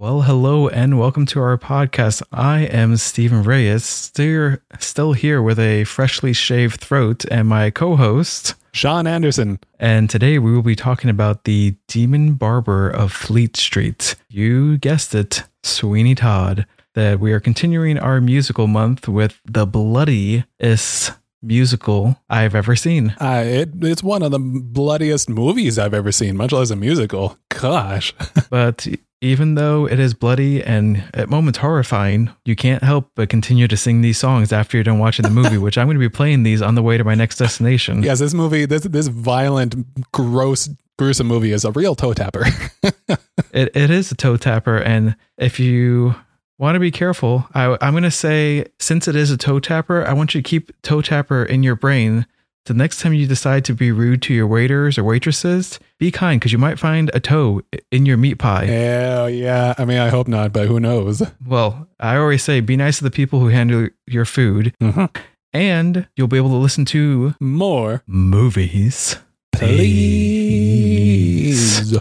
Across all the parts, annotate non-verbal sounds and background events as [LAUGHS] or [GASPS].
Well, hello and welcome to our podcast. I am Stephen Reyes, still, still here with a freshly shaved throat and my co host. Sean Anderson. And today we will be talking about the Demon Barber of Fleet Street. You guessed it, Sweeney Todd. That we are continuing our musical month with the bloodiest musical I've ever seen. Uh, it, it's one of the bloodiest movies I've ever seen, much less a musical. Gosh. [LAUGHS] but even though it is bloody and at moments horrifying, you can't help but continue to sing these songs after you're done watching the movie, which I'm going to be playing these on the way to my next destination. Yes, this movie, this this violent, gross, gruesome movie is a real toe tapper. [LAUGHS] it, it is a toe tapper. And if you want to be careful, I, I'm going to say, since it is a toe tapper, I want you to keep toe tapper in your brain the next time you decide to be rude to your waiters or waitresses, be kind because you might find a toe in your meat pie. Yeah, yeah. I mean, I hope not, but who knows? Well, I always say be nice to the people who handle your food, mm-hmm. and you'll be able to listen to more movies. Please. Please.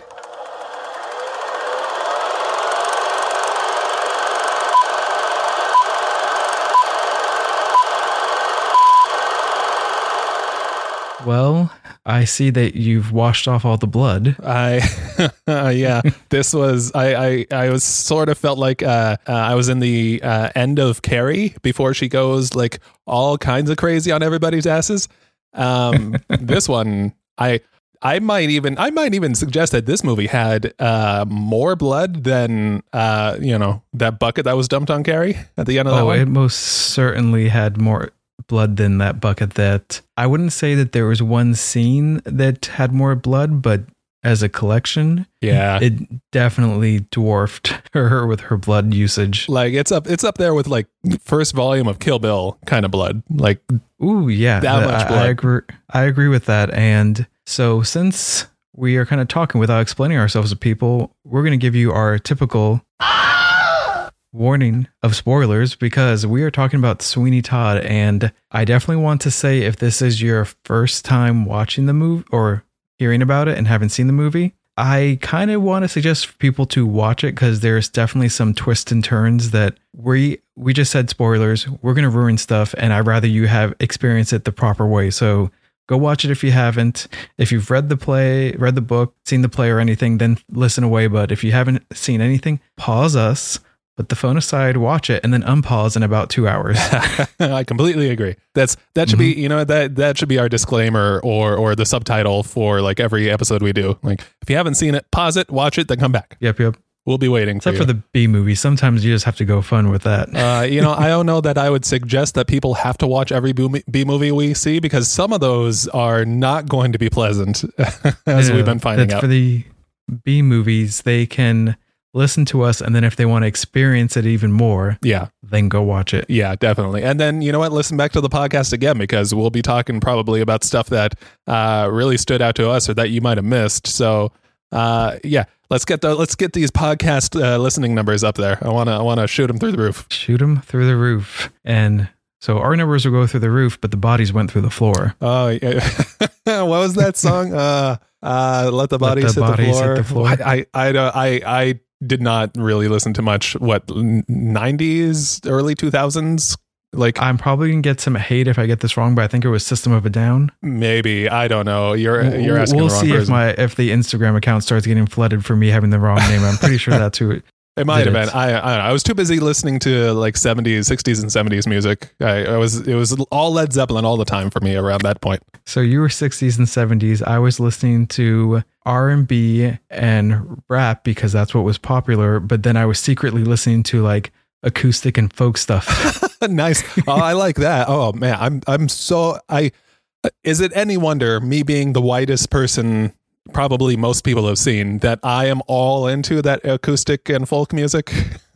Well, I see that you've washed off all the blood. I, [LAUGHS] uh, yeah, [LAUGHS] this was I, I I was sort of felt like uh, uh, I was in the uh, end of Carrie before she goes like all kinds of crazy on everybody's asses. Um, [LAUGHS] this one, I I might even I might even suggest that this movie had uh, more blood than uh, you know that bucket that was dumped on Carrie at the end of that oh, it most certainly had more blood than that bucket that I wouldn't say that there was one scene that had more blood, but as a collection, yeah, it definitely dwarfed [LAUGHS] her with her blood usage. Like it's up, it's up there with like first volume of Kill Bill kind of blood. Like, ooh, yeah, that much blood. I agree. I agree with that. And so, since we are kind of talking without explaining ourselves to people, we're going to give you our typical warning of spoilers because we are talking about Sweeney Todd. And I definitely want to say if this is your first time watching the movie or hearing about it and haven't seen the movie, I kind of want to suggest people to watch it because there's definitely some twists and turns that we we just said spoilers. We're gonna ruin stuff, and I'd rather you have experience it the proper way. So go watch it if you haven't. If you've read the play, read the book, seen the play or anything, then listen away. But if you haven't seen anything, pause us put the phone aside, watch it, and then unpause in about two hours. [LAUGHS] I completely agree. That's that should mm-hmm. be you know that that should be our disclaimer or or the subtitle for like every episode we do. Like if you haven't seen it, pause it, watch it, then come back. Yep, yep. We'll be waiting. Except for, for the B movie. Sometimes you just have to go fun with that. Uh, you know, I don't know that I would suggest that people have to watch every B movie we see because some of those are not going to be pleasant, [LAUGHS] as we've been finding out. For the B movies, they can listen to us and then if they want to experience it even more yeah. then go watch it. Yeah definitely. And then you know what? Listen back to the podcast again because we'll be talking probably about stuff that uh, really stood out to us or that you might have missed. So uh, yeah let's get the let's get these podcast uh, listening numbers up there. I want to i want to shoot them through the roof. Shoot them through the roof. And so our numbers will go through the roof but the bodies went through the floor. Oh yeah. [LAUGHS] What was that song? Uh uh let the bodies, let the hit, bodies the hit, the floor. I i i, I, I did not really listen to much what 90s early 2000s like i'm probably gonna get some hate if i get this wrong but i think it was system of a down. Maybe. I don't know. You're you're asking we'll see person. if my if the instagram account starts getting flooded for me having the wrong name. I'm pretty sure that's who it might have been. I, I I was too busy listening to like 70s, 60s, and 70s music. I, I, was it was all Led Zeppelin all the time for me around that point. So you were 60s and 70s. I was listening to R&B and rap because that's what was popular. But then I was secretly listening to like acoustic and folk stuff. [LAUGHS] nice. Oh, I like that. Oh man, I'm I'm so I. Is it any wonder me being the whitest person probably most people have seen that I am all into that acoustic and folk music. [LAUGHS]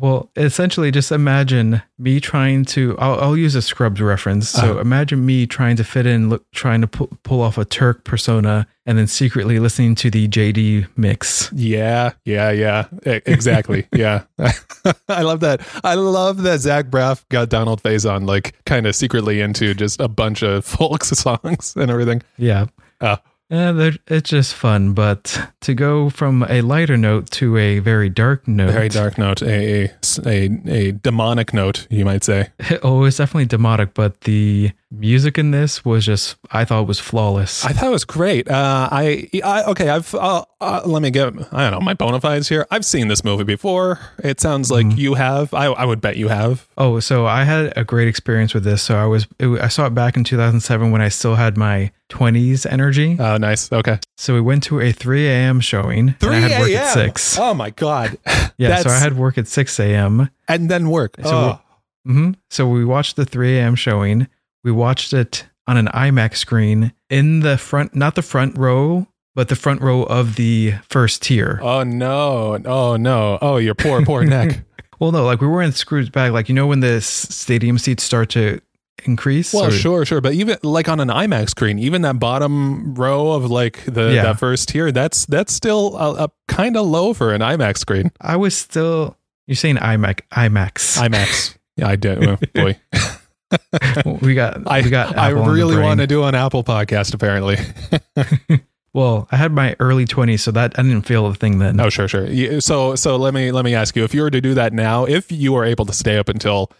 well, essentially, just imagine me trying to. I'll, I'll use a Scrubs reference. So uh, imagine me trying to fit in, look, trying to pu- pull off a Turk persona, and then secretly listening to the JD mix. Yeah, yeah, yeah. Exactly. [LAUGHS] yeah, [LAUGHS] I love that. I love that Zach Braff got Donald Faison like kind of secretly into just a bunch of folk songs and everything. Yeah. Uh, Yeah, it's just fun. But to go from a lighter note to a very dark note, Very dark note, a, a a demonic note, you might say. [LAUGHS] Oh, it's definitely demonic, but the music in this was just, I thought was flawless. I thought it was great. Uh, I, I okay. I've uh, uh, let me get I don't know my bona fides here. I've seen this movie before. It sounds like Mm-hmm. you have. I I would bet you have. oh, so I had a great experience with this. So I was, it, I saw it back in 2007 when I still had my 20s energy. Oh, nice. Okay. So we went to a 3 a.m. showing. and I had work at 6. Oh my god. [LAUGHS] Yeah, so I had work at 6 a.m. and then work. So oh. hmm So we watched the 3 a.m. showing. We watched it on an IMAX screen in the front, not the front row, but the front row of the first tier. oh no. Oh no. Oh, your poor poor [LAUGHS] neck. Well, no, like we weren't screwed back. Like, you know, when the stadium seats start to increase? Well, or- sure, sure, but even like on an IMAX screen, even that bottom row of like the Yeah. that first tier, that's that's still a, a kind of low for an IMAX screen. I was still, you're saying IMAX. IMAX. IMAX. Yeah, I did. Oh, [LAUGHS] boy, we got, I we got I Apple really want to do an Apple podcast. Apparently. [LAUGHS] Well, I had my early 20s, so that I didn't feel a thing then. Oh, sure, sure. So, so let me let me ask you: if you were to do that now, if you were able to stay up until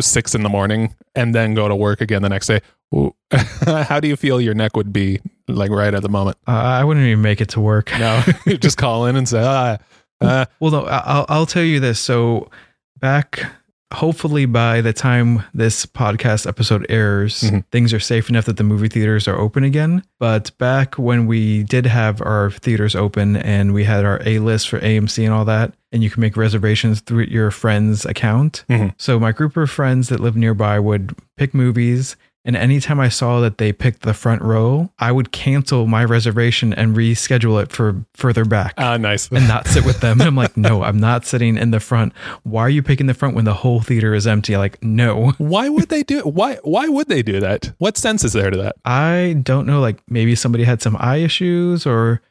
six in the morning and then go to work again the next day, [LAUGHS] how do you feel your neck would be like right at the moment? Uh, I wouldn't even make it to work. No, [LAUGHS] you just call in and say, ah, uh, Well, no, I'll, I'll tell you this. So, back, hopefully, by the time this podcast episode airs, Mhm. things are safe enough that the movie theaters are open again. But back when we did have our theaters open and we had our A list for AMC and all that, and you can make reservations through your friend's account. Mhm. So, my group of friends that live nearby would pick movies. And anytime I saw that they picked the front row, I would cancel my reservation and reschedule it for further back ah, nice. and not sit with them. And I'm like, no, I'm not sitting in the front. Why are you picking the front when the whole theater is empty? Like, no, Why would they do? It? Why why would they do that? What sense is there to that? I don't know. Like, maybe somebody had some eye issues, or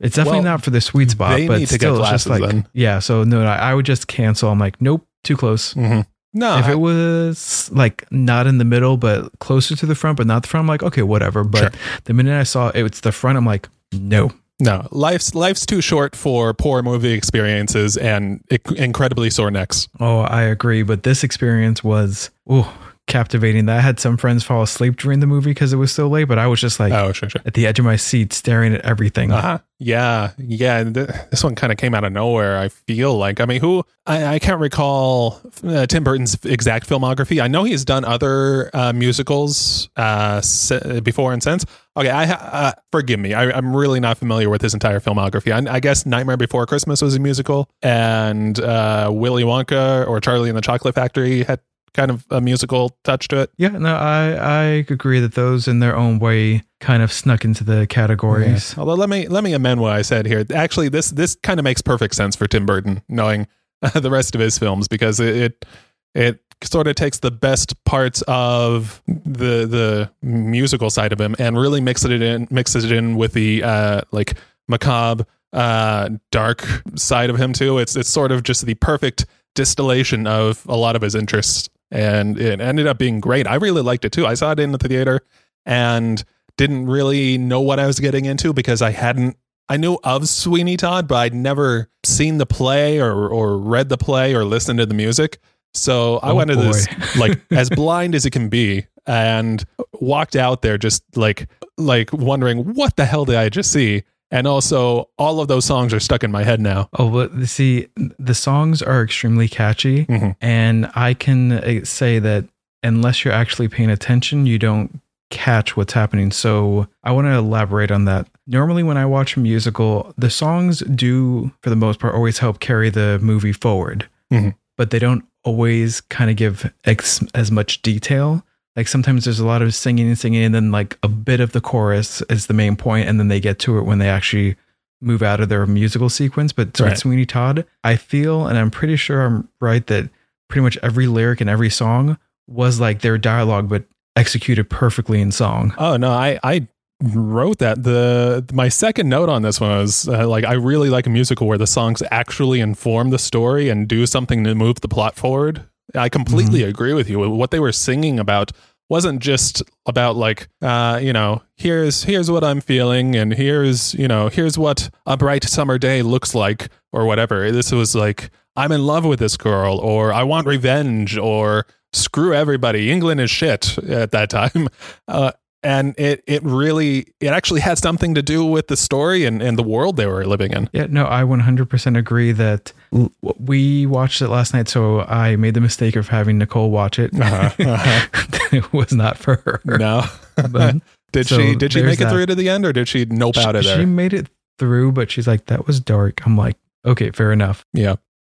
it's definitely Well, not for the sweet spot. but need to get still, it's just glasses like, then. yeah. So no, I, I would just cancel. I'm like, nope, too close. Mm-hmm. No, if I- it was like not in the middle, but closer to the front, but not the front, I'm like, okay, whatever. But Sure. the minute I saw it, it's the front, I'm like, no. no, life's life's too short for poor movie experiences and inc- incredibly sore necks. Oh, I agree. But this experience was ooh, captivating. That I had some friends fall asleep during the movie because it was so late, but I was just like Oh, sure, sure. at the edge of my seat staring at everything. Uh-huh. Yeah, yeah. Th- this one kind of came out of nowhere. I feel like. I mean, who? I, I can't recall uh, Tim Burton's exact filmography. I know he's done other uh, musicals uh, se- before and since. Okay, I uh, forgive me. I, I'm really not familiar with his entire filmography. I, I guess Nightmare Before Christmas was a musical, and uh, Willy Wonka or Charlie and the Chocolate Factory had kind of a musical touch to it. Yeah, no, I I agree that those in their own way kind of snuck into the categories. Although let me let me amend what I said here. Actually, this this kind of makes perfect sense for Tim Burton, knowing [LAUGHS] the rest of his films, because it it, it sort of takes the best parts of the the musical side of him and really mixes it in mixes it in with the uh, like macabre uh, dark side of him too. It's it's sort of just the perfect distillation of a lot of his interests, and it ended up being great. I really liked it too. I saw it in the theater and didn't really know what I was getting into because I hadn't. I knew of Sweeney Todd, but I'd never seen the play or or read the play or listened to the music. So I Oh, went to this [LAUGHS] like as blind as it can be and walked out there just like like wondering what the hell did I just see? And also all of those songs are stuck in my head now. Oh, but see, the songs are extremely catchy, Mhm. and I can uh, say that unless you're actually paying attention, you don't catch what's happening. So I want to elaborate on that. Normally, when I watch a musical, the songs do, for the most part, always help carry the movie forward, Mhm. but they don't always kind of give ex- as much detail. Like sometimes there's a lot of singing and singing, and then like a bit of the chorus is the main point, and then they get to it when they actually move out of their musical sequence. But Right. with Sweeney Todd, I feel, and I'm pretty sure I'm right, that pretty much every lyric and every song was like their dialogue, but executed perfectly in song. Oh no, I I wrote that. The my second note on this one was uh, like I really like a musical where the songs actually inform the story and do something to move the plot forward. I completely agree with you. What they were singing about wasn't just about like uh you know here's here's what i'm feeling and here's you know here's what a bright summer day looks like or whatever. This was like i'm in love with this girl or i want revenge or screw everybody. England is shit at that time. [LAUGHS] Uh and it it really it actually had something to do with the story and, and the world they were living in Yeah, no, I 100% agree that l- we watched it last night, so I made the mistake of having Nicole watch it. Uh-huh, uh-huh. [LAUGHS] it was not for her. no But did So she did she make it that. through to the end or did she nope out of she, there she made it through, but she's like, that was dark. I'm like, okay, fair enough. yeah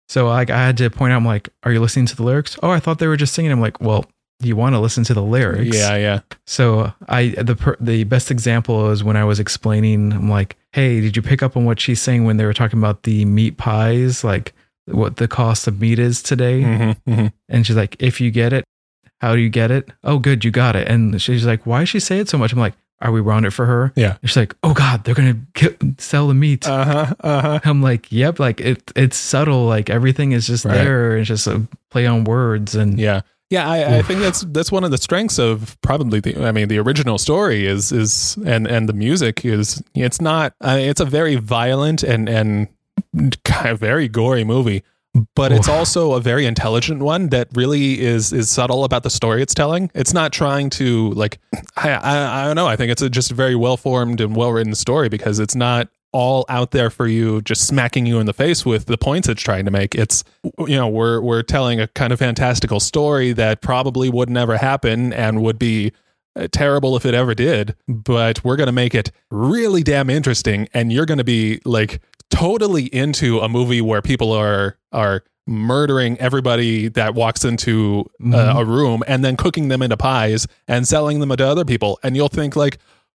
So like, I had to point out, I'm like, are you listening to the lyrics? Oh, I thought they were just singing. I'm like, well, you want to listen to the lyrics. yeah yeah So I the per, the best example is when I was explaining. I'm like, hey, did you pick up on what she's saying when they were talking about the meat pies, like what the cost of meat is today? hmm hmm And she's like, if you get it, how do you get it? Oh, good, you got it. And she's like, why does she say it so much? I'm like, are we round it for her? Yeah. And she's like, oh God, they're gonna ki- sell the meat. uh-huh uh-huh I'm like, yep, like it, it's subtle. Like everything is just Right. there. It's just a play on words. And Yeah. Yeah, I, I think that's that's one of the strengths of probably the I mean the original story is is and and the music is it's not uh, it's a very violent and and kind of very gory movie but it's also a very intelligent one that really is is subtle about the story it's telling. It's not trying to like I I, I don't know. I think it's a just a very well formed and well written story because it's not all out there for you just smacking you in the face with the points it's trying to make. It's you know, we're we're telling a kind of fantastical story that probably would never happen and would be uh, terrible if it ever did, but we're going to make it really damn interesting and you're going to be like totally into a movie where people are are murdering everybody that walks into uh, Mhm. a room and then cooking them into pies and selling them to other people and you'll think like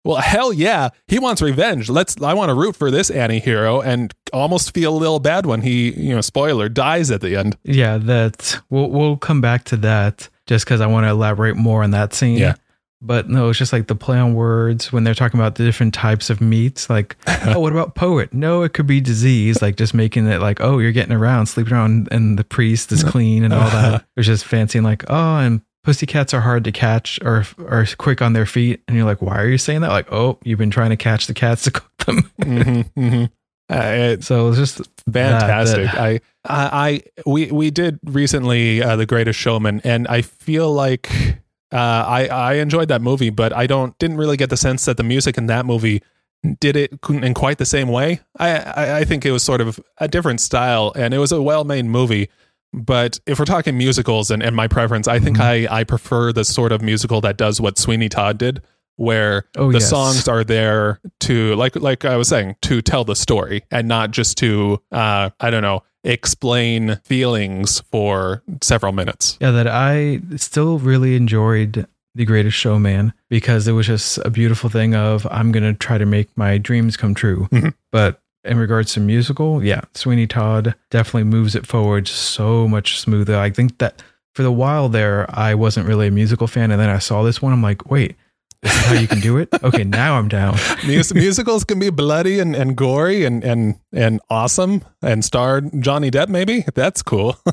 well hell yeah he wants revenge let's i want to root for this anti-hero and almost feel a little bad when he you know spoiler dies at the end Yeah, that we'll we'll come back to that just because I want to elaborate more on that scene. Yeah. But no, it's just like the play on words when they're talking about the different types of meats. Like, [LAUGHS] oh, what about poet? No, it could be disease. Like just making it like, oh, you're getting around, sleeping around, and the priest is [LAUGHS] clean and all that. It's just fancy and like, oh, and pussycats are hard to catch or are quick on their feet. And you're like, why are you saying that? Like, oh, you've been trying to catch the cats to cook them. [LAUGHS] hmm hmm Uh, it's so it's just fantastic. I, I, we, we did recently uh, the Greatest Showman, and I feel like uh, I, I enjoyed that movie, but I don't didn't really get the sense that the music in that movie did it in quite the same way. I, I, I think it was sort of a different style, and it was a well made movie. But if we're talking musicals and, and my preference, I think I, I prefer the sort of musical that does what Sweeney Todd did, where Oh, the yes. songs are there to like like I was saying to tell the story and not just to uh I don't know explain feelings for several minutes. Yeah, that I still really enjoyed The Greatest Showman because it was just a beautiful thing of I'm going to try to make my dreams come true. Mhm. But in regards to musical, yeah, Sweeney Todd definitely moves it forward so much smoother. I think that for the while there, I wasn't really a musical fan. And then I saw this one. I'm like, wait, this is how you can do it? [LAUGHS] Okay, now I'm down. [LAUGHS] Mus- musicals can be bloody and, and gory and, and and awesome and star Johnny Depp maybe. That's cool. [LAUGHS]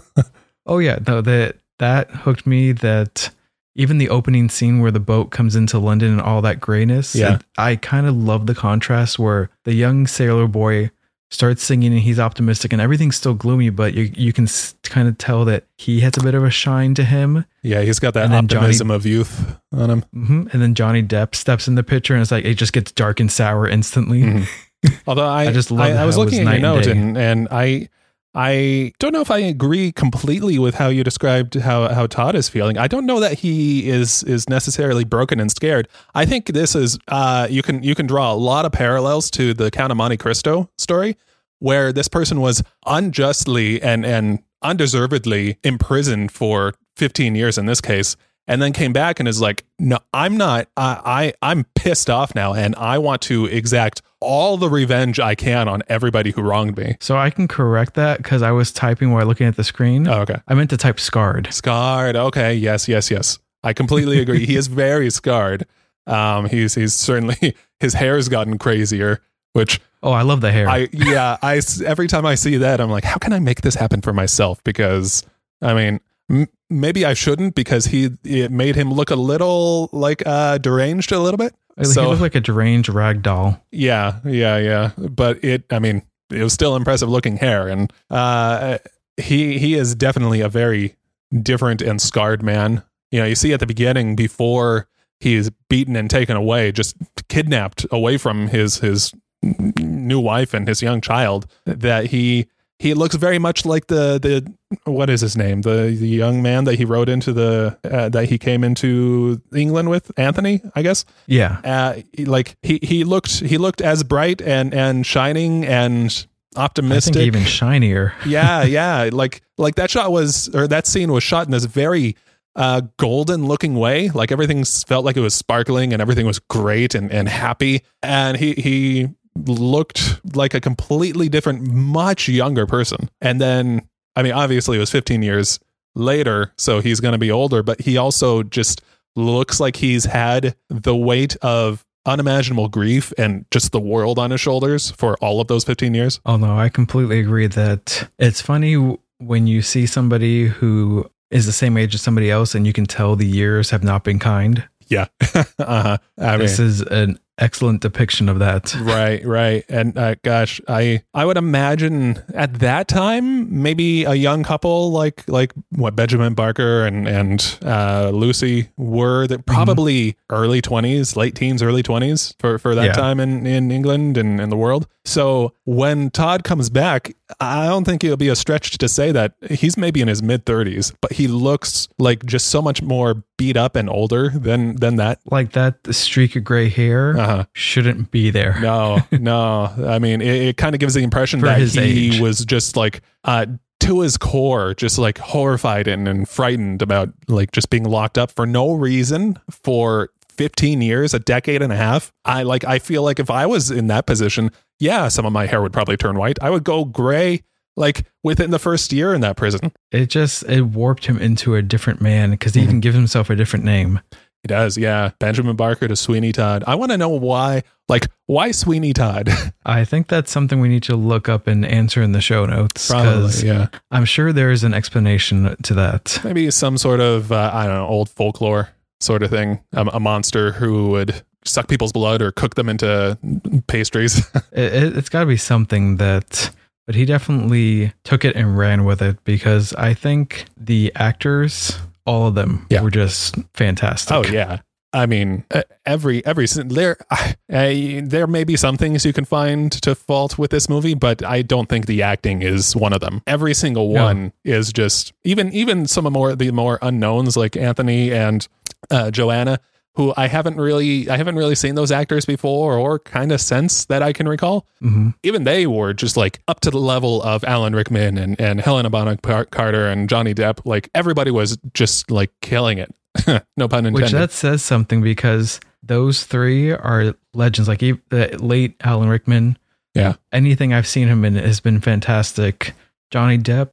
Oh yeah, no, that that hooked me. That even the opening scene where the boat comes into London and all that grayness. Yeah. it- I kind of love the contrast where the young sailor boy starts singing and he's optimistic and everything's still gloomy, but you you can kind of tell that he has a bit of a shine to him. yeah, he's got that then Johnny- optimism of youth on him. hmm And then Johnny Depp steps in the picture and it's like it just gets dark and sour instantly. Mhm. [LAUGHS] Although I, I just love I, I was it was looking at your and note and, and I I don't know if I agree completely with how you described how, how Todd is feeling. I don't know that he is is necessarily broken and scared. I think this is uh you can you can draw a lot of parallels to the Count of Monte Cristo story where this person was unjustly and and undeservedly imprisoned for 15 years in this case and then came back and is like no i'm not I, I i'm pissed off now and i want to exact all the revenge i can on everybody who wronged me So I can correct that because I was typing while looking at the screen. oh, okay I meant to type scarred. scarred okay yes yes yes i completely agree he is very scarred um he's he's certainly [LAUGHS] his hair's gotten crazier which Oh, I love the hair. I yeah, I every time I see that, I'm like, how can I make this happen for myself? Because I mean, M- maybe I shouldn't because he it made him look a little like uh deranged a little bit. He So- looked like a deranged rag doll. Yeah, yeah, yeah. But it, I mean, it was still impressive looking hair, and uh, he he is definitely a very different and scarred man. You know, you see at the beginning before he's beaten and taken away, just kidnapped away from his his new wife and his young child, that he he looks very much like the the what is his name the the young man that he rode into the uh, that he came into England with Anthony I guess Yeah. uh, like he he looked he looked as bright and and shining and optimistic. even shinier. [LAUGHS] yeah, yeah. Like like that shot was or that scene was shot in this very uh golden looking way. Like everything felt like it was sparkling and everything was great and and happy. And he he looked like a completely different, much younger person. And then I mean, obviously it was 15 years later, so he's going to be older, but he also just looks like he's had the weight of unimaginable grief and just the world on his shoulders for all of those 15 years. Oh no, I completely agree that it's funny when you see somebody who is the same age as somebody else and you can tell the years have not been kind. Yeah. [LAUGHS] uh-huh. I mean, this is an excellent depiction of that. [LAUGHS] right, right. And uh, gosh, I I would imagine at that time maybe a young couple like like what Benjamin Barker and and uh, Lucy were that probably early 20s, late teens, early 20s for for that Yeah. time in in England and in the world. So when Todd comes back, I don't think it'll be a stretch to say that he's maybe in his mid 30s, but he looks like just so much more beat up and older than than that. Like that streak of gray hair Uh-huh. shouldn't be there. No, no. I mean, it, it kind of gives the impression For that his he age. was just like, uh, to his core, just like horrified and, and frightened about like just being locked up for no reason for 15 years, a decade and a half. I like, I feel like if I was in that position, yeah, some of my hair would probably turn white. I would go gray like within the first year in that prison. It just it warped him into a different man because he even gives himself a different name. He does, yeah. Benjamin Barker to Sweeney Todd. I want to know why, like, why Sweeney Todd? [LAUGHS] I think that's something we need to look up and answer in the show notes because yeah. I'm sure there is an explanation to that. maybe some sort of uh, I don't know old folklore sort of thing. Um, a monster who would suck people's blood or cook them into pastries. [LAUGHS] It, it, it's got to be something that, but he definitely took it and ran with it because I think the actors, all of them, Yeah. were just fantastic. oh yeah. I mean, every every there [LAUGHS] uh, there may be some things you can find to fault with this movie, but I don't think the acting is one of them. Every single No. one is just even even some of more the more unknowns like Anthony and uh, Joanna, who I haven't really I haven't really seen those actors before or kind of since that I can recall. hmm even they were just like up to the level of Alan Rickman and, and Helena Bonham Carter and Johnny Depp. Like everybody was just like killing it. [LAUGHS] no pun intended. Which that says something because those three are legends. Like the late Alan Rickman. Yeah. Anything I've seen him in has been fantastic. Johnny Depp,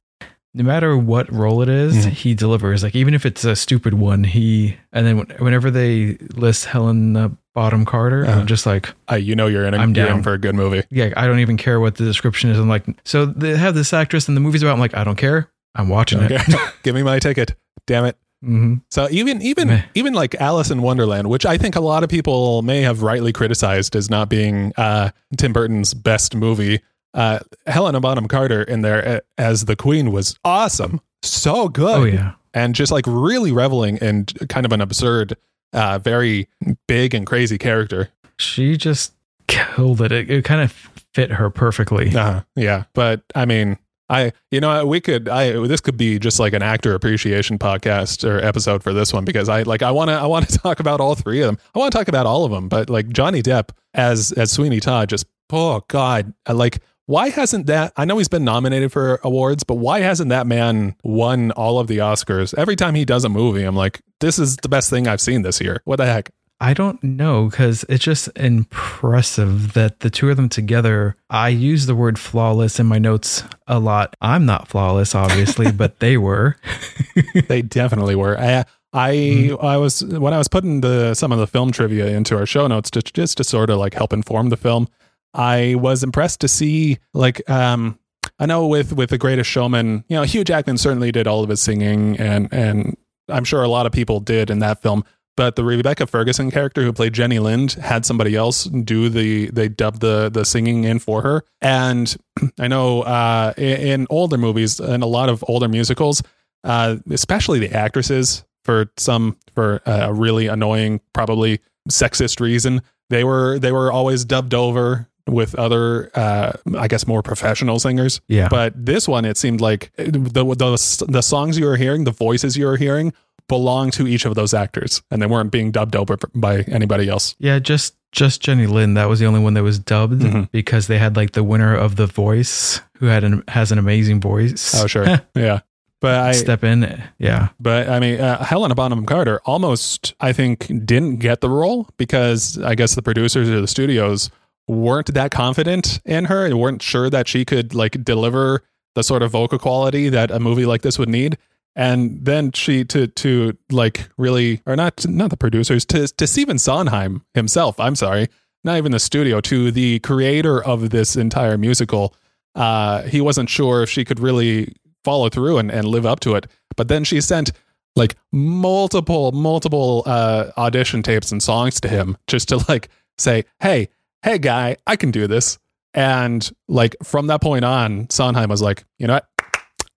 no matter what role it is, Mhm. he delivers. Like even if it's a stupid one, he and then whenever they list Helena Bonham Carter, Uh-huh. I'm just like, uh, you know you're in, a, I'm you're in down. for a good movie. yeah, I don't even care what the description is. I'm like, so they have this actress and the movie's about. I'm like, I don't care. I'm watching Okay. it. [LAUGHS] Give me my ticket. Damn it. hmm So even even Meh. even like Alice in Wonderland, which I think a lot of people may have rightly criticized as not being uh, Tim Burton's best movie. Uh, Helena Bonham Carter in there uh, as the Queen was awesome, so good. Oh yeah. and just like really reveling in kind of an absurd, uh, very big and crazy character. She just killed it. It, it kind of fit her perfectly. Uh, yeah, but I mean, I you know we could I this could be just like an actor appreciation podcast or episode for this one because I like I want to I want to [LAUGHS] talk about all three of them. I want to talk about all of them, but like Johnny Depp as as Sweeney Todd, just oh god, I like. Why hasn't that? I know he's been nominated for awards, but why hasn't that man won all of the Oscars? Every time he does a movie, I'm like, this is the best thing I've seen this year. What the heck? I don't know because it's just impressive that the two of them together. I use the word flawless in my notes a lot. I'm not flawless, obviously, [LAUGHS] but they were. [LAUGHS] they definitely were. I I, mm-hmm. I was when I was putting the some of the film trivia into our show notes to just to sort of like help inform the film. I was impressed to see like um I know with with the Greatest Showman, you know, Hugh Jackman certainly did all of his singing, and and I'm sure a lot of people did in that film. But the Rebecca Ferguson character who played Jenny Lind had somebody else do the they dubbed the the singing in for her. And [CLEARS THROAT] I know uh, in, in older movies and a lot of older musicals, uh, especially the actresses for some for a really annoying, probably sexist reason, they were they were always dubbed over with other uh i guess more professional singers Yeah. but this one it seemed like the, the the songs you were hearing the voices you were hearing belonged to each of those actors and they weren't being dubbed over by anybody else Yeah, just just Jenny Lind. That was the only one that was dubbed Mhm. because they had like the winner of The Voice, who had an has an amazing voice. oh sure [LAUGHS] yeah but i Step in, yeah, But I mean, uh, Helena Bonham Carter almost, I think, didn't get the role because I guess the producers or the studios weren't that confident in her and weren't sure that she could like deliver the sort of vocal quality that a movie like this would need. And then she to to like really or not not the producers to to Stephen Sondheim himself. I'm sorry, not even the studio to the creator of this entire musical. Uh, he wasn't sure if she could really follow through and, and live up to it. But then she sent like multiple, multiple uh, audition tapes and songs to him just to like say, hey, hey, guy, I can do this. And like from that point on, Sondheim was like, you know what?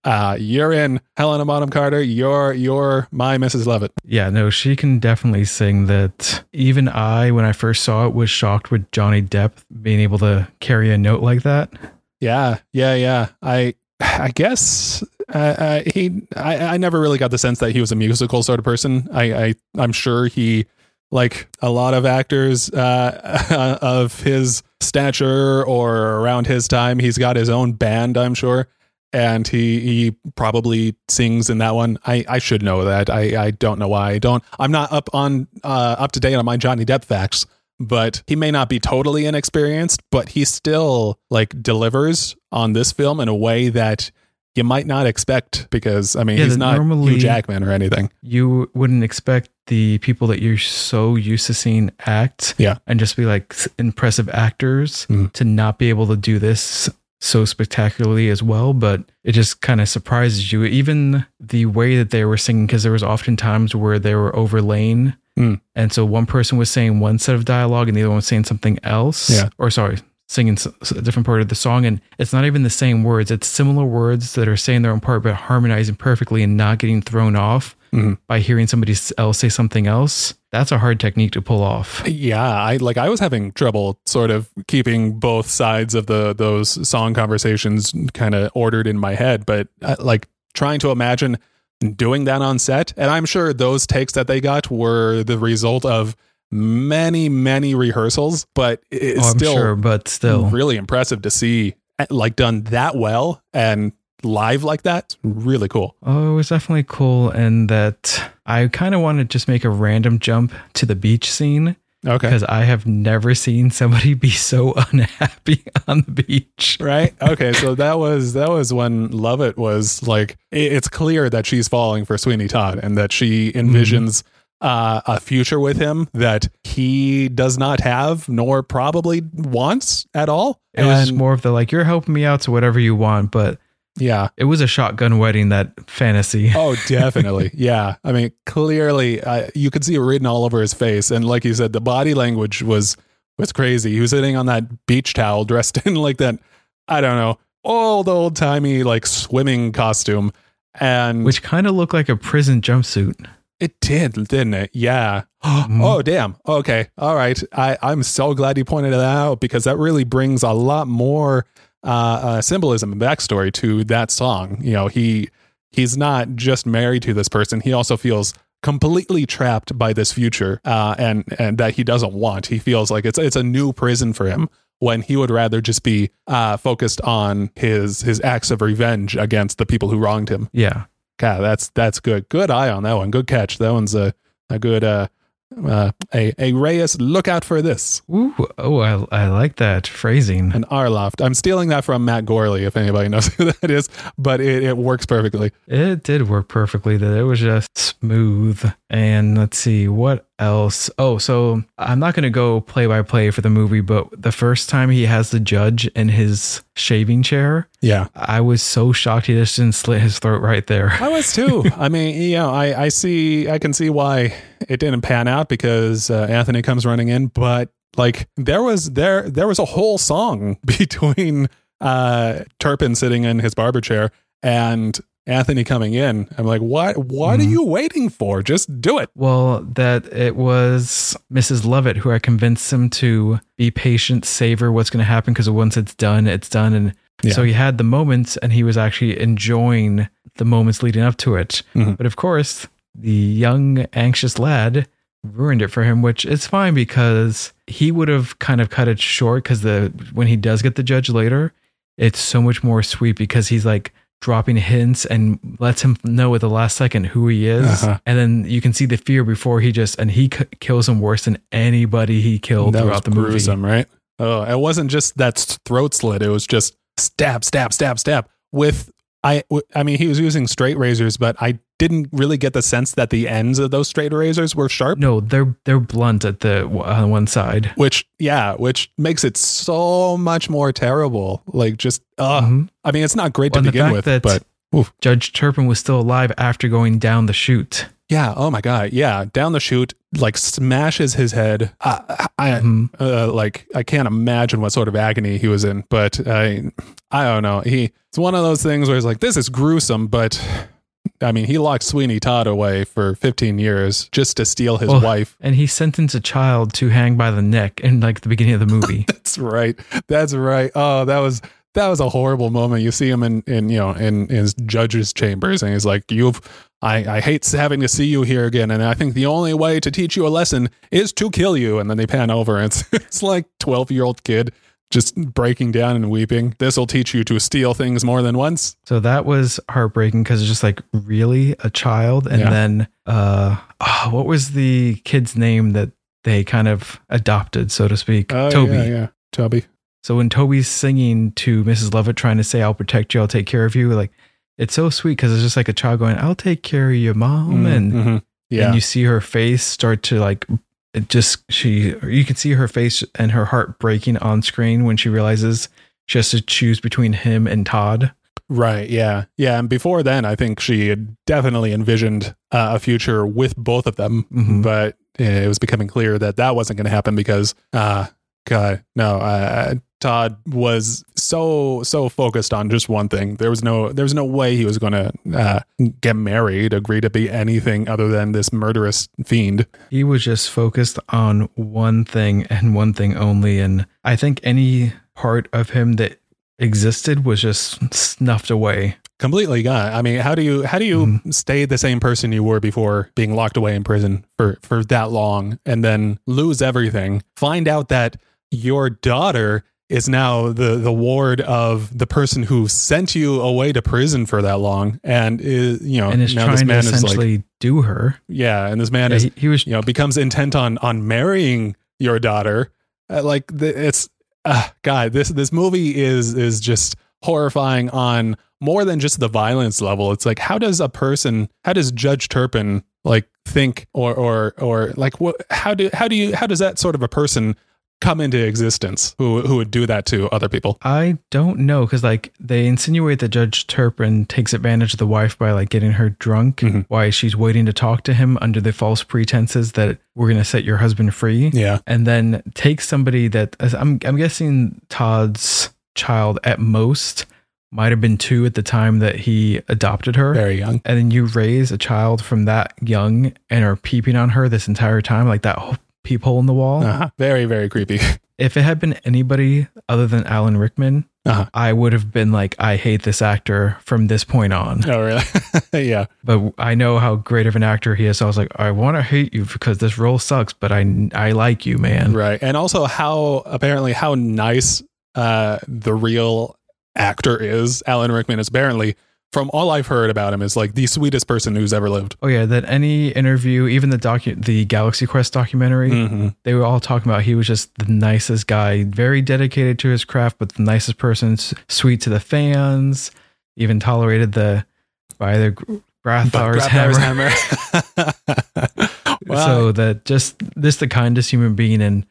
Uh, you're in Helena Bonham Carter. You're you're my Mrs. Lovett. yeah. No, she can definitely sing. That even I, when I first saw it, was shocked with Johnny Depp being able to carry a note like that. Yeah, yeah, yeah. I I guess uh, uh, he I, I never really got the sense that he was a musical sort of person. I, I I'm sure he like a lot of actors uh, [LAUGHS] of his stature or around his time, he's got his own band. I'm sure. And he he probably sings in that one. I, I should know that. I, I don't know why I don't. I'm not up on uh, up to date on my Johnny Depp facts but he may not be totally inexperienced, but he still like delivers on this film in a way that you might not expect because I mean Yeah, he's not normally- Hugh Jackman or anything. You wouldn't expect the people that you're so used to seeing act, Yeah. and just be like impressive actors Mhm. to not be able to do this so spectacularly as well. But it just kind of surprises you, even the way that they were singing, because there was often times where they were overlaying, Mm. and so one person was saying one set of dialogue and the other one was saying something else. Yeah. or sorry. Singing a different part of the song, and it's not even the same words. It's similar words that are saying their own part, but harmonizing perfectly and not getting thrown off Mhm. by hearing somebody else say something else. That's a hard technique to pull off. Yeah, I like I was having trouble sort of keeping both sides of the those song conversations kind of ordered in my head, but uh, like trying to imagine doing that on set, and I'm sure those takes that they got were the result of many many rehearsals, but it's oh, I'm still sure, but still, really impressive to see uh, like done that well and live like that. It's really cool. oh, it was definitely cool. And that I kind of want to just make a random jump to the beach scene Okay. because I have never seen somebody be so [LAUGHS] unhappy on the beach. right [LAUGHS] okay so that was that was when lovett was like it's clear that she's falling for sweeney todd and that she envisions uh, a future with him that he does not have nor probably wants at all. It was And- more of the like, you're helping me out to whatever you want, but yeah. it was a shotgun wedding, that fantasy. [LAUGHS] oh definitely. Yeah. I mean clearly uh, you could see it written all over his face. And like you said the body language was was crazy. He was sitting on that beach towel dressed [LAUGHS] in like that i don't know old old timey like swimming costume. And Which kind of looked like a prison jumpsuit. It did, didn't it? Yeah. [GASPS] oh, damn. Okay. All right. I, I'm so glad you pointed that out because that really brings a lot more uh, uh, symbolism and backstory to that song. You know, he he's not just married to this person; he also feels completely trapped by this future, uh, and and that he doesn't want. He feels like it's it's a new prison for him when he would rather just be uh, focused on his his acts of revenge against the people who wronged him. Yeah. God, that's that's good. Good eye on that one. Good catch. That one's a a good uh uh a a Reyes. Look out for this. Ooh, oh, I, I like that phrasing. An Arloft. I'm stealing that from Matt Gourley, if anybody [LAUGHS] knows who that is, but it, it works perfectly. It did work perfectly. That it was just smooth. And let's see what else? Oh, so I'm not going to go play by play for the movie, but the first time he has the judge in his shaving chair, Yeah. I was so shocked he just didn't slit his throat right there. I was too. [LAUGHS] I mean, you know, I, I see, I can see why it didn't pan out because uh, Anthony comes running in, but like there was there there was a whole song [LAUGHS] between uh Turpin sitting in his barber chair and Anthony coming in. I'm like, what? What are Mhm. you waiting for? Just do it. Well, that it was Mrs. Lovett who I convinced him to be patient, savor what's going to happen because once it's done, it's done. And Yeah. so he had the moments and he was actually enjoying the moments leading up to it. Mhm. But of course, the young, anxious lad ruined it for him, which is fine because he would have kind of cut it short because the when he does get the judge later, it's so much more sweet because he's like dropping hints and lets him know at the last second who he is Uh-huh. and then you can see the fear before he just and he c- kills him worse than anybody he killed that was throughout the movie gruesome, right? Oh, it wasn't just that throat slit. It was just stab, stab, stab, stab. With I, I mean, he was using straight razors, but I didn't really get the sense that the ends of those straight razors were sharp. no they're they're blunt at the on one side Which, yeah, which makes it so much more terrible. Like, just, uh, Mhm. I mean, it's not great Well, to begin with, that but oof. judge turpin was still alive after going down the chute yeah, oh my god, yeah, down the chute, like smashes his head. I, I, Mhm. uh, like I can't imagine what sort of agony he was in, but I, I don't know. He it's one of those things where he's like, this is gruesome, but I mean, he locked Sweeney Todd away for 15 years just to steal his Well, wife. and he sentenced a child to hang by the neck in like the beginning of the movie [LAUGHS] That's right. That's right. Oh, that was that was a horrible moment. You see him in in you know in, in his judge's chambers, and he's like, "You've I I hate having to see you here again, and I think the only way to teach you a lesson is to kill you." And then they pan over, and [LAUGHS] it's it's like twelve year old kid just breaking down and weeping. This will teach you to steal things more than once. so that was heartbreaking because it's just like really a child and Yeah. then uh oh, what was the kid's name that they kind of adopted so to speak Oh, toby yeah, yeah, Toby. So when Toby's singing to Mrs. Lovett, trying to say, I'll protect you, I'll take care of you, like it's so sweet because it's just like a child going, I'll take care of you, mom. And, Mhm. yeah, and you see her face start to like, it just, she, you can see her face and her heart breaking on screen when she realizes she has to choose between him and Todd. Right. Yeah. Yeah. And before then, I think she had definitely envisioned uh, a future with both of them, Mhm. but uh, it was becoming clear that that wasn't going to happen because, uh, God, no, uh, Todd was so so focused on just one thing. There was no there was no way he was going to uh, get married, agree to be anything other than this murderous fiend. He was just focused on one thing and one thing only. And I think any part of him that existed was just snuffed away. completely gone. I mean, how do you how do you stay the same person you were before being locked away in prison for for that long and then lose everything? Find out that your daughter is now the the ward of the person who sent you away to prison for that long. And is you know and is now this trying to man is like do her. yeah and this man Yeah, is he, he was you know becomes intent on on marrying your daughter. Uh, like the, it's uh, god this this movie is is just horrifying on more than just the violence level. It's like how does a person how does judge turpin like think or or or like what how do how do you how does that sort of a person come into existence who who would do that to other people I don't know because like they insinuate that Judge Turpin takes advantage of the wife by like getting her drunk Mhm. while she's waiting to talk to him under the false pretenses that we're gonna set your husband free, yeah and then take somebody that I'm I'm guessing Todd's child at most might have been two at the time that he adopted her. very young and then you raise a child from that young and are peeping on her this entire time, like that whole peephole in the wall. uh-huh. very very creepy [LAUGHS] If it had been anybody other than Alan Rickman, uh-huh. I would have been like, I hate this actor from this point on. oh really [LAUGHS] yeah But I know how great of an actor he is. So I was like, I want to hate you because this role sucks, but I I like you, man. Right. And also how apparently how nice uh the real actor is. Alan Rickman is apparently from all I've heard about him is like the sweetest person who's ever lived. Oh yeah, that any interview, even the docu the Galaxy Quest documentary, Mm-hmm. they were all talking about he was just the nicest guy, very dedicated to his craft, but the nicest person, sweet to the fans, even tolerated the by the Gr- Grabthar's hammer. [LAUGHS] [LAUGHS] Well, so that just this the kindest human being and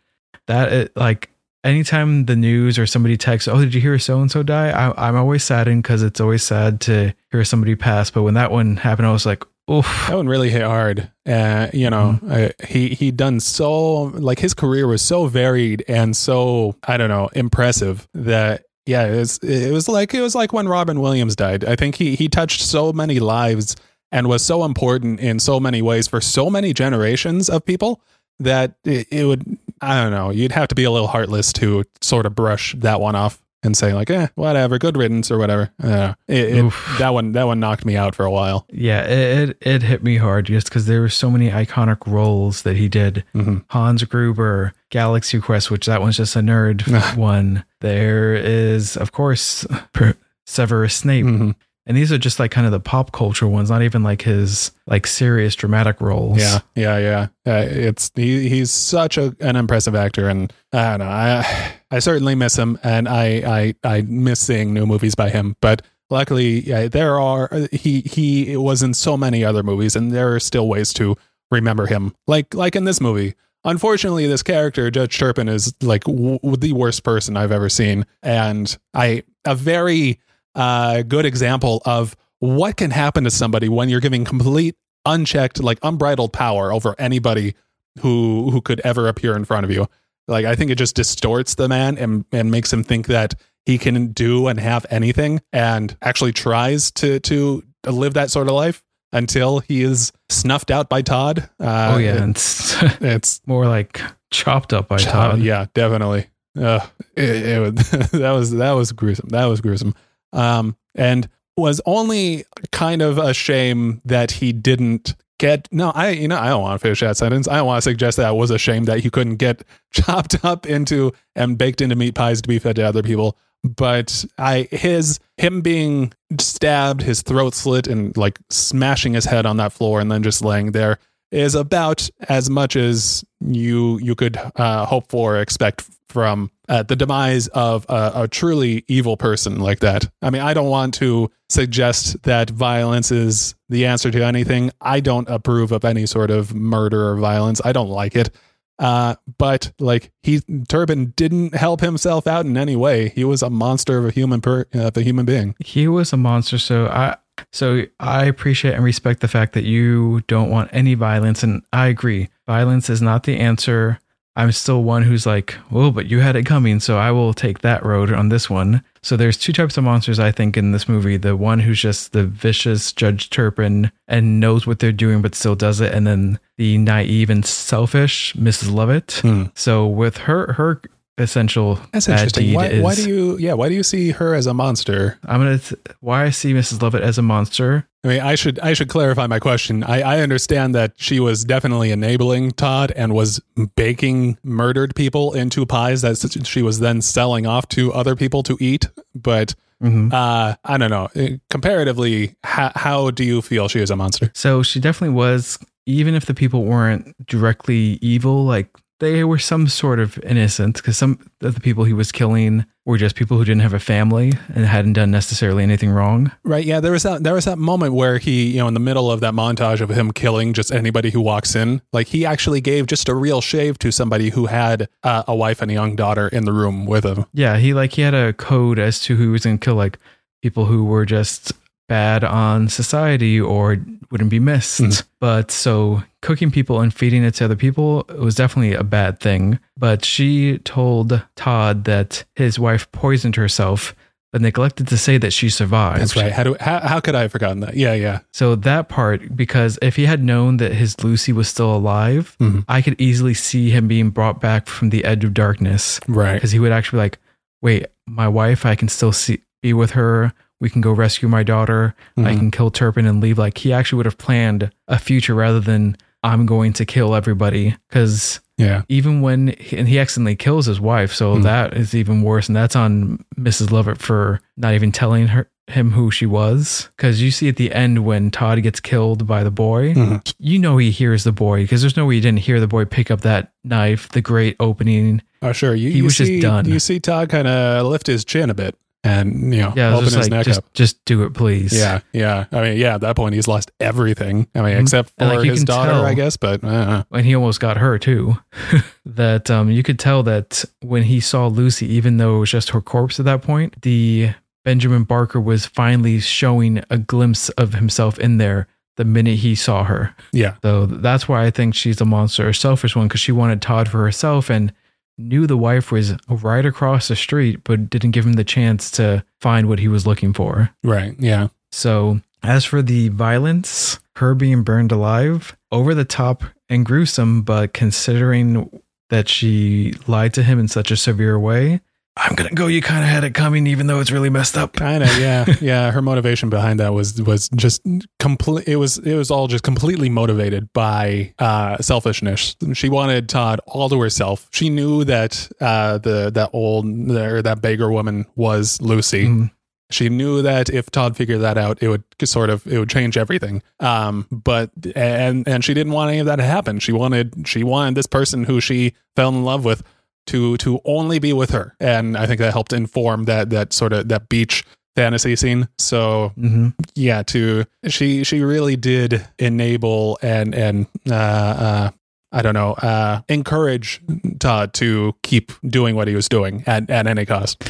that it, like anytime the news or somebody texts oh did you hear so and so die I, i'm always saddened because it's always sad to hear somebody pass but when that one happened i was like oof that one really hit hard. Uh, you know, uh, he he done so like his career was so varied and so I don't know impressive that yeah it was it was like it was like when Robin Williams died. I think he he touched so many lives and was so important in so many ways for so many generations of people that it, it would I don't know you'd have to be a little heartless to sort of brush that one off and say like eh whatever good riddance or whatever. Uh, it, it, that one that one knocked me out for a while. yeah it, it, it hit me hard just because there were so many iconic roles that he did Mhm. hans gruber galaxy quest which that one's just a nerd [LAUGHS] one there is of course [LAUGHS] severus snape Mhm. And these are just like kind of the pop culture ones not even like his like serious dramatic roles Yeah, yeah, yeah. Uh, it's he, he's such a, an impressive actor, and I don't know. I I certainly miss him, and I I I miss seeing new movies by him. But luckily, there are he he was in so many other movies, and there are still ways to remember him. Like like in this movie. Unfortunately, this character Judge Turpin is like w- the worst person I've ever seen, and I a very uh, good example of what can happen to somebody when you're giving complete unchecked like unbridled power over anybody who who could ever appear in front of you like i think it just distorts the man and and makes him think that he can do and have anything and actually tries to to live that sort of life until he is snuffed out by todd uh, oh yeah it- [LAUGHS] it's it's more like chopped up by uh, todd yeah, definitely. Uh, it, it was, [LAUGHS] that was that was gruesome. That was gruesome. Um, and was only kind of a shame that he didn't get. No, I you know I don't want to finish that sentence. I don't want to suggest that it was a shame that he couldn't get [LAUGHS] chopped up into and baked into meat pies to be fed to other people. But I his him being stabbed, his throat slit, and like smashing his head on that floor, and then just laying there is about as much as you you could uh, hope for or expect from uh, the demise of a, a truly evil person like that. I mean, I don't want to suggest that violence is the answer to anything. I don't approve of any sort of murder or violence. I don't like it. Uh, but like he Turpin didn't help himself out in any way. He was a monster of a human per, of a human being. he was a monster so i so i appreciate and respect the fact that you don't want any violence and i agree violence is not the answer i'm still one who's like well but you had it coming so i will take that road on this one. So there's two types of monsters i think in this movie. The one who's just the vicious judge turpin and knows what they're doing but still does it and then the naive and selfish mrs lovett. Hmm. so with her her essential That's interesting. Why, is why do you yeah? Why do you see her as a monster? I'm gonna th- why I see Mrs. Lovett as a monster. I mean, I should I should clarify my question. I, I understand that she was definitely enabling Todd and was baking murdered people into pies that she was then selling off to other people to eat. But Mhm. uh, I don't know. Uh, Comparatively, how, how do you feel she is a monster? So she definitely was. Even if the people weren't directly evil, like they were some sort of innocent, because some of the people he was killing were just people who didn't have a family and hadn't done necessarily anything wrong. Right. Yeah. There was that. There was that moment where he, you know, in the middle of that montage of him killing just anybody who walks in, like he actually gave just a real shave to somebody who had uh, a wife and a young daughter in the room with him. Yeah, he like he had a code as to who he was gonna kill, like people who were just bad on society or wouldn't be missed. Mhm. But so cooking people and feeding it to other people was definitely a bad thing. But she told Todd that his wife poisoned herself, but neglected to say that she survived. That's right. How do how, how could I have forgotten that? Yeah. Yeah. So that part, because if he had known that his Lucy was still alive, Mhm. I could easily see him being brought back from the edge of darkness Right. because he would actually be like, wait, my wife, I can still see be with her. We can go rescue my daughter. I Mhm. can kill Turpin and leave. Like he actually would have planned a future rather than I'm going to kill everybody. Because Yeah. even when and he accidentally kills his wife, so Mhm. that is even worse. And that's on Mrs. Lovett for not even telling her him who she was. Because you see at the end when Todd gets killed by the boy, Mhm. you know he hears the boy because there's no way you didn't hear the boy pick up that knife. The great opening Oh, sure. You, He you was just done. You see Todd kind of lift his chin a bit and you know Yeah, open his just like, neck just, up. just do it, please. Yeah, yeah. I mean, yeah. At that point, he's lost everything. I mean, Mhm. except for like, his daughter, tell- I guess. But uh, and he almost got her too. [LAUGHS] that um, you could tell that when he saw Lucy, even though it was just her corpse at that point, the Benjamin Barker was finally showing a glimpse of himself in there the minute he saw her. yeah, So that's why I think she's a monster, a selfish one, because she wanted Todd for herself and knew the wife was right across the street, but didn't give him the chance to find what he was looking for. right. Yeah, So, as for the violence, her being burned alive, over the top and gruesome, but considering that she lied to him in such a severe way, I'm going to go, you kind of had it coming, even though it's really messed up. kind of. Yeah, [LAUGHS] yeah. Her motivation behind that was was just complete. It was it was all just completely motivated by uh, selfishness. She wanted Todd all to herself. She knew that uh, the that old or that beggar woman was Lucy. Mhm. She knew that if Todd figured that out, it would sort of it would change everything. Um, but and and she didn't want any of that to happen. She wanted she wanted this person who she fell in love with to to only be with her, and I think that helped inform that that sort of that beach fantasy scene. So Mhm. yeah, to she she really did enable and and uh, uh, I don't know uh, encourage Todd to keep doing what he was doing at at any cost.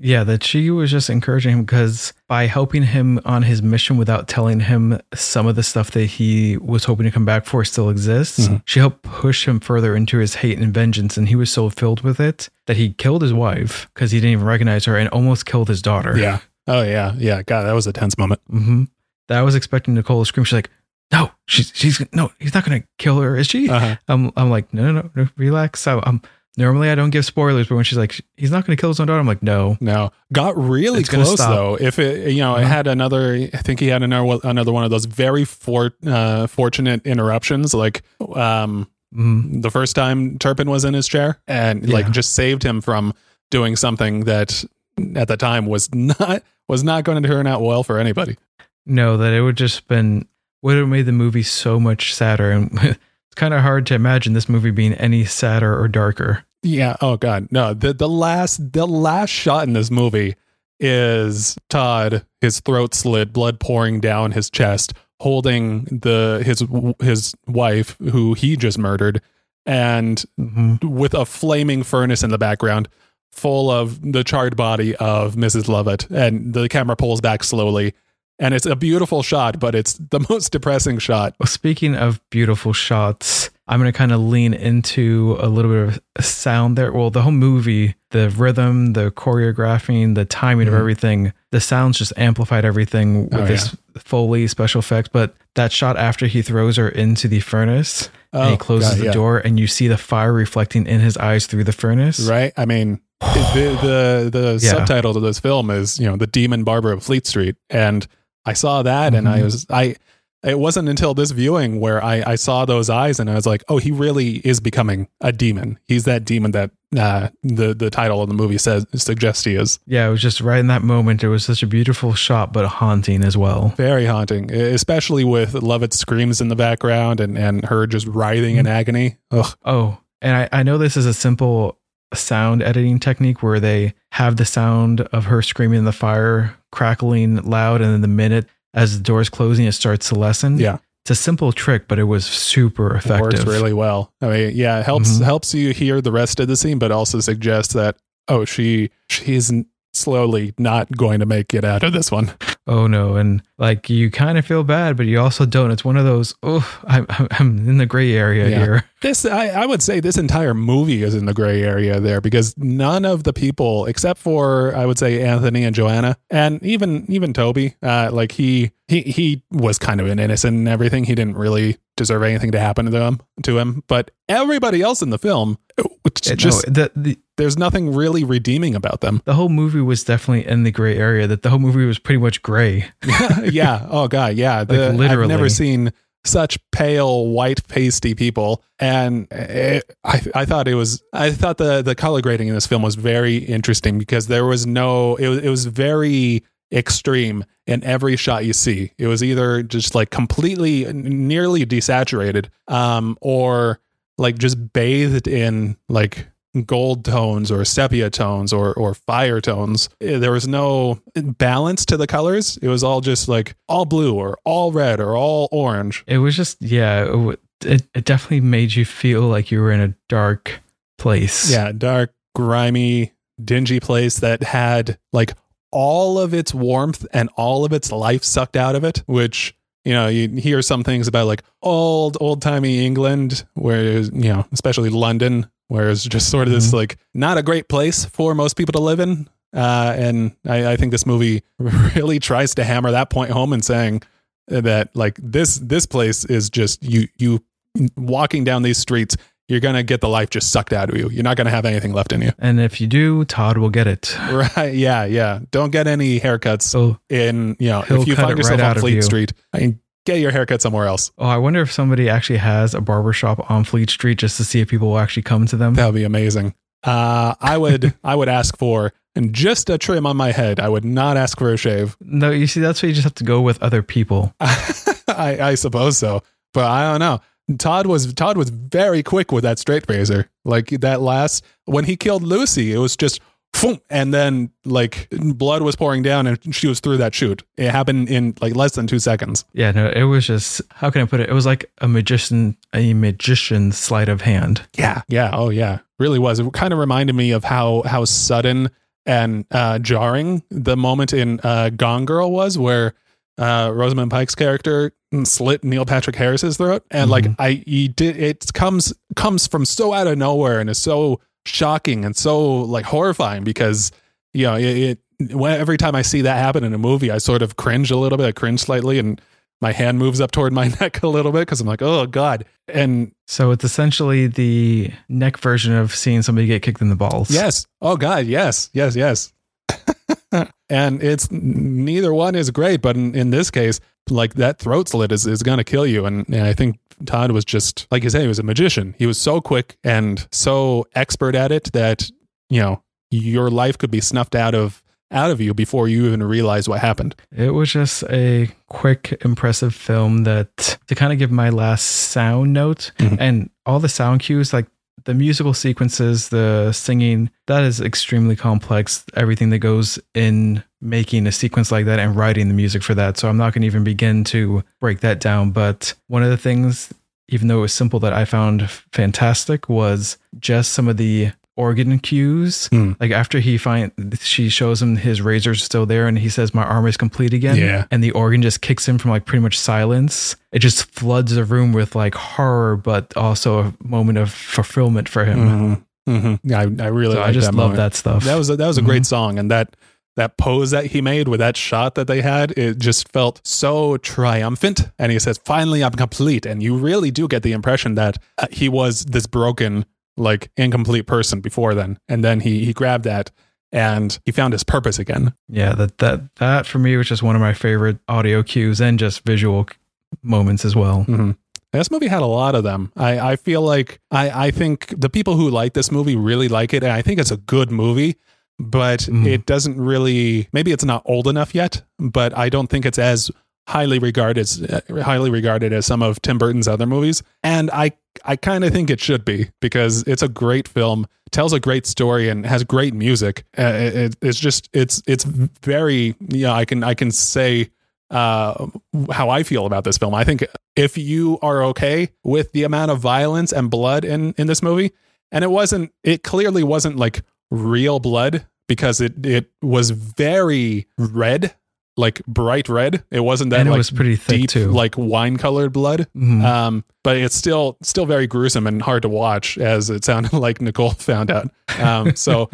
Yeah, that she was just encouraging him because by helping him on his mission without telling him some of the stuff that he was hoping to come back for still exists, Mhm. she helped push him further into his hate and vengeance. And he was so filled with it that he killed his wife because he didn't even recognize her and almost killed his daughter. Yeah. Oh yeah. Yeah. God, that was a tense moment. hmm That I was expecting Nicole to scream. She's like, no, she's, she's, no, he's not going to kill her, is she? Uh-huh. I'm, I'm like, no, no, no, relax. So, um, normally I don't give spoilers, but when she's like, he's not going to kill his own daughter, I'm like, no. No, got really It's close though. If it, you know, Uh-huh. had another, I think he had another another one of those very for, uh, fortunate interruptions, like um, Mhm. the first time Turpin was in his chair, and like just saved him from doing something that at the time was not was not going to turn out well for anybody. No, that it would just been would have made the movie so much sadder, and [LAUGHS] it's kind of hard to imagine this movie being any sadder or darker. Yeah. Oh God. No. The the last the last shot in this movie is Todd, his throat slit, blood pouring down his chest, holding the his his wife who he just murdered, and hmm with a flaming furnace in the background, full of the charred body of Mrs. Lovett, and the camera pulls back slowly. And it's a beautiful shot, but it's the [LAUGHS] most depressing shot. Well, speaking of beautiful shots, I'm going to kind of lean into a little bit of sound there. Well, the whole movie, the rhythm, the choreographing, the timing Mhm. of everything, the sounds just amplified everything with Oh, this Foley special effects. But that shot after he throws her into the furnace and he closes Oh, God, the yeah. door, and you see the fire reflecting in his eyes through the furnace. Right? I mean, the the, the [SIGHS] Yeah. subtitle to this film is you know the demon barber of Fleet Street, and I saw that, and I Mhm. was I. It wasn't until this viewing where I, I saw those eyes and I was like, oh, he really is becoming a demon. He's that demon that uh, the the title of the movie says suggests he is. Yeah, it was just right in that moment. It was such a beautiful shot, but haunting as well. Very haunting, especially with Lovett's screams in the background and, and her just writhing in agony. Ugh. Oh, and I, I know this is a simple sound editing technique where they have the sound of her screaming in the fire crackling loud, and then the minute as the door's closing, it starts to lessen. Yeah. It's a simple trick, but it was super It effective. works really well. I mean, yeah, it helps Mhm. helps you hear the rest of the scene, but also suggests that oh, she she's slowly not going to make it out of this one. [LAUGHS] Oh no, and like you kind of feel bad, but you also don't. It's one of those. Oh, I'm I'm in the gray area Yeah. here. This I, I would say this entire movie is in the gray area there because none of the people except for I would say Anthony and Joanna and even even Toby uh like he he he was kind of an innocent and everything he didn't really deserve anything to happen to them to him but everybody else in the film it's It- just no, the, the there's nothing really redeeming about them the whole movie was definitely in the gray area. That the whole movie was pretty much gray. [LAUGHS] yeah. Oh god. Yeah. The, I've never seen such pale white pasty people, and it, I I thought it was I thought the the color grading in this film was very interesting because there was no it was it was very extreme in every shot you see. It was either just like completely nearly desaturated, um, or like just bathed in like gold tones or sepia tones or or fire tones. Eh, There was no balance to the colors. It was all just like all blue or all red or all orange. It was just yeah, it it definitely made you feel like you were in a dark place. Yeah, dark, grimy, dingy place that had like all of its warmth and all of its life sucked out of it, which you know, you hear some things about like old, old timey England, where, you know, especially London, where it's just sort of this Mhm. like not a great place for most people to live in. Uh, and I, I think this movie [LAUGHS] really tries to hammer that point home and saying that like this, this place is just you, you walking down these streets, you're going to get the life just sucked out of you. You're not going to have anything left in you. And if you do, Todd will get it. [LAUGHS] Right. Yeah. Yeah. Don't get any haircuts So, in, you know, if you find yourself right on Fleet you. Street, I mean, get your haircut somewhere else. oh, I wonder if somebody actually has a barber shop on Fleet Street just to see if people will actually come to them. That would be amazing. Uh, I would, I would ask for and just a trim on my head. I would not ask for a shave. No, you see, that's why you just have to go with other people. [LAUGHS] I, I suppose so, but I don't know. Todd was Todd was very quick with that straight razor. Like that last when he killed Lucy, it was just and then like blood was pouring down and she was through that chute. It happened in like less than two seconds. Yeah, no, it was just how can I put it? It was like a magician, a magician's sleight of hand. Yeah. Yeah. Oh yeah. Really was. It kind of reminded me of how how sudden and uh, jarring the moment in uh, Gone Girl was, where uh, Rosamund Pike's character slit Neil Patrick Harris's throat, and like Mhm. I, he did. It comes comes from so out of nowhere and is so shocking and so like horrifying because you know it. it when, every time I see that happen in a movie, I sort of cringe a little bit. I cringe slightly, and my hand moves up toward my [LAUGHS] neck a little bit because I'm like, oh god. And So it's essentially the neck version of seeing somebody get kicked in the balls. Yes. Oh God. Yes. Yes. Yes. [LAUGHS] [LAUGHS] and it's neither one is great, but in, in this case, like that throat slit is, is going to kill you. And, and I think Todd was just, like you say, he was a magician. He was so quick and so expert at it that, you know, your life could be snuffed out of out of you before you even realize what happened. It was just a quick, impressive film that to kind of give my last sound note Mhm. and all the sound cues, like the musical sequences, the singing, that is extremely complex. Everything that goes in making a sequence like that and writing the music for that. So I'm not going to even begin to break that down. But one of the things, even though it was simple, that I found fantastic was just some of the organ cues. Hmm. Like after he find she shows him his razor's still there and he says my arm is complete again. Yeah. And the organ just kicks him from like pretty much silence. It just floods the room with like horror, but also a moment of fulfillment for him. Mm-hmm. Mm-hmm. Yeah, I, I really So I just that love moment. that stuff. That was a, that was a Mhm. great song, and that that pose that he made with that shot that they had, it just felt so triumphant. And he says, "Finally, I'm complete." And you really do get the impression that uh, he was this broken, like incomplete person before then, and then he he grabbed that and he found his purpose again. yeah, that that that for me was just one of my favorite audio cues and just visual moments as well. hmm This movie had a lot of them. I, I feel like I, I think the people who like this movie really like it, and I think it's a good movie. But Mhm. it doesn't really. Maybe it's not old enough yet. But I don't think it's as highly regarded highly regarded as some of Tim Burton's other movies. And I I kind of think it should be because it's a great film, tells a great story, and has great music. Uh, it- it's just it's it's very you know I can I can say uh, how I feel about this film. I think if you are okay with the amount of violence and blood in in this movie, and it wasn't, it clearly wasn't like real blood because it it was very red, like bright red. It wasn't that and it like was pretty thick deep, too. like wine colored blood. Mhm. Um, but it's still still very gruesome and hard to watch, as it sounded [LAUGHS] like Nicole found out. Um, [LAUGHS] so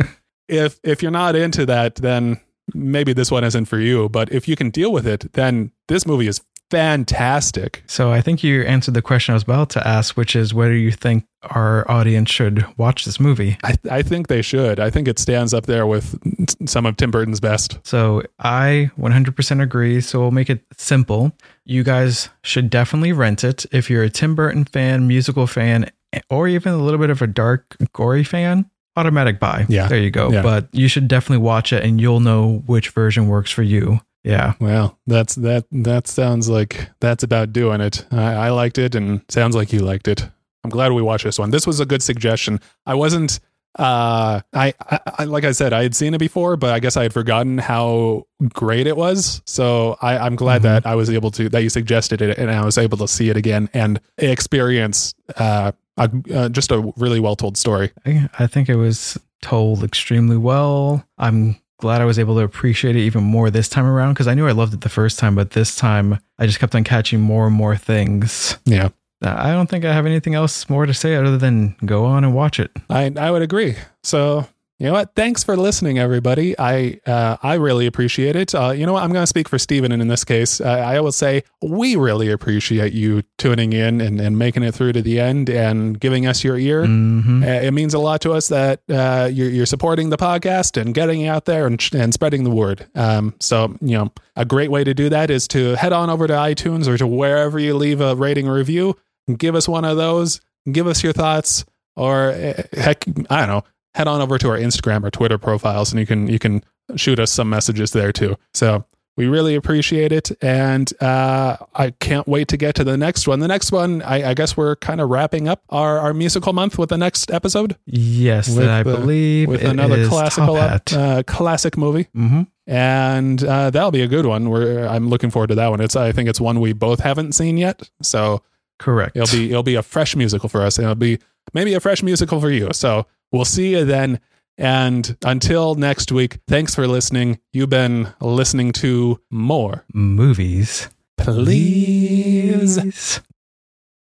if if you're not into that, then maybe this one isn't for you. But if you can deal with it, then this movie is fantastic. So I think you answered the question I was about to ask, which is whether you think our audience should watch this movie. I I think they should. I think it stands up there with some of Tim Burton's best. So I 100% agree. So we'll make it simple. You guys should definitely rent it if you're a Tim Burton fan, musical fan, or even a little bit of a dark, gory fan. Automatic buy. Yeah. There you go. Yeah. But you should definitely watch it and you'll know which version works for you. Yeah. Well, that's that. That sounds like that's about doing it. I, I liked it, and sounds like you liked it. I'm glad we watched this one. This was a good suggestion. I wasn't uh, I, I, like I said, I had seen it before, but I guess I had forgotten how great it was. So I, I'm glad Mhm. that I was able to that you suggested it, and I was able to see it again and experience uh, a, uh just a really well told story. I, I think it was told extremely well. I'm glad I was able to appreciate it even more this time around because I knew I loved it the first time, but this time I just kept on catching more and more things. Yeah, uh, I don't think I have anything else more to say other than go on and watch it. I I would agree. So you know what? Thanks for listening, everybody. I uh, I really appreciate it. Uh, you know what? I'm going to speak for Steven and in this case. Uh, I will say we really appreciate you tuning in and, and making it through to the end and giving us your ear. hmm Uh, It means a lot to us that uh, you're, you're supporting the podcast and getting out there and, and spreading the word. Um, so, you know, a great way to do that is to head on over to iTunes or to wherever you leave a rating review. Give us one of those. Give us your thoughts, or uh, heck, I don't know. Head on over to our Instagram or Twitter profiles, and you can you can shoot us some messages there too. So we really appreciate it, and uh, I can't wait to get to the next one. The next one, I, I guess we're kind of wrapping up our, our musical month with the next episode Yes, With, I uh, believe with it another is classical uh, classic movie, hmm and uh, that'll be a good one. We're, I'm looking forward to that one. It's I think it's one we both haven't seen yet, so Correct. it'll be it'll be a fresh musical for us, and it'll be maybe a fresh musical for you. So we'll see you then. And until next week, thanks for listening. You've been listening to more. movies. Please. Please.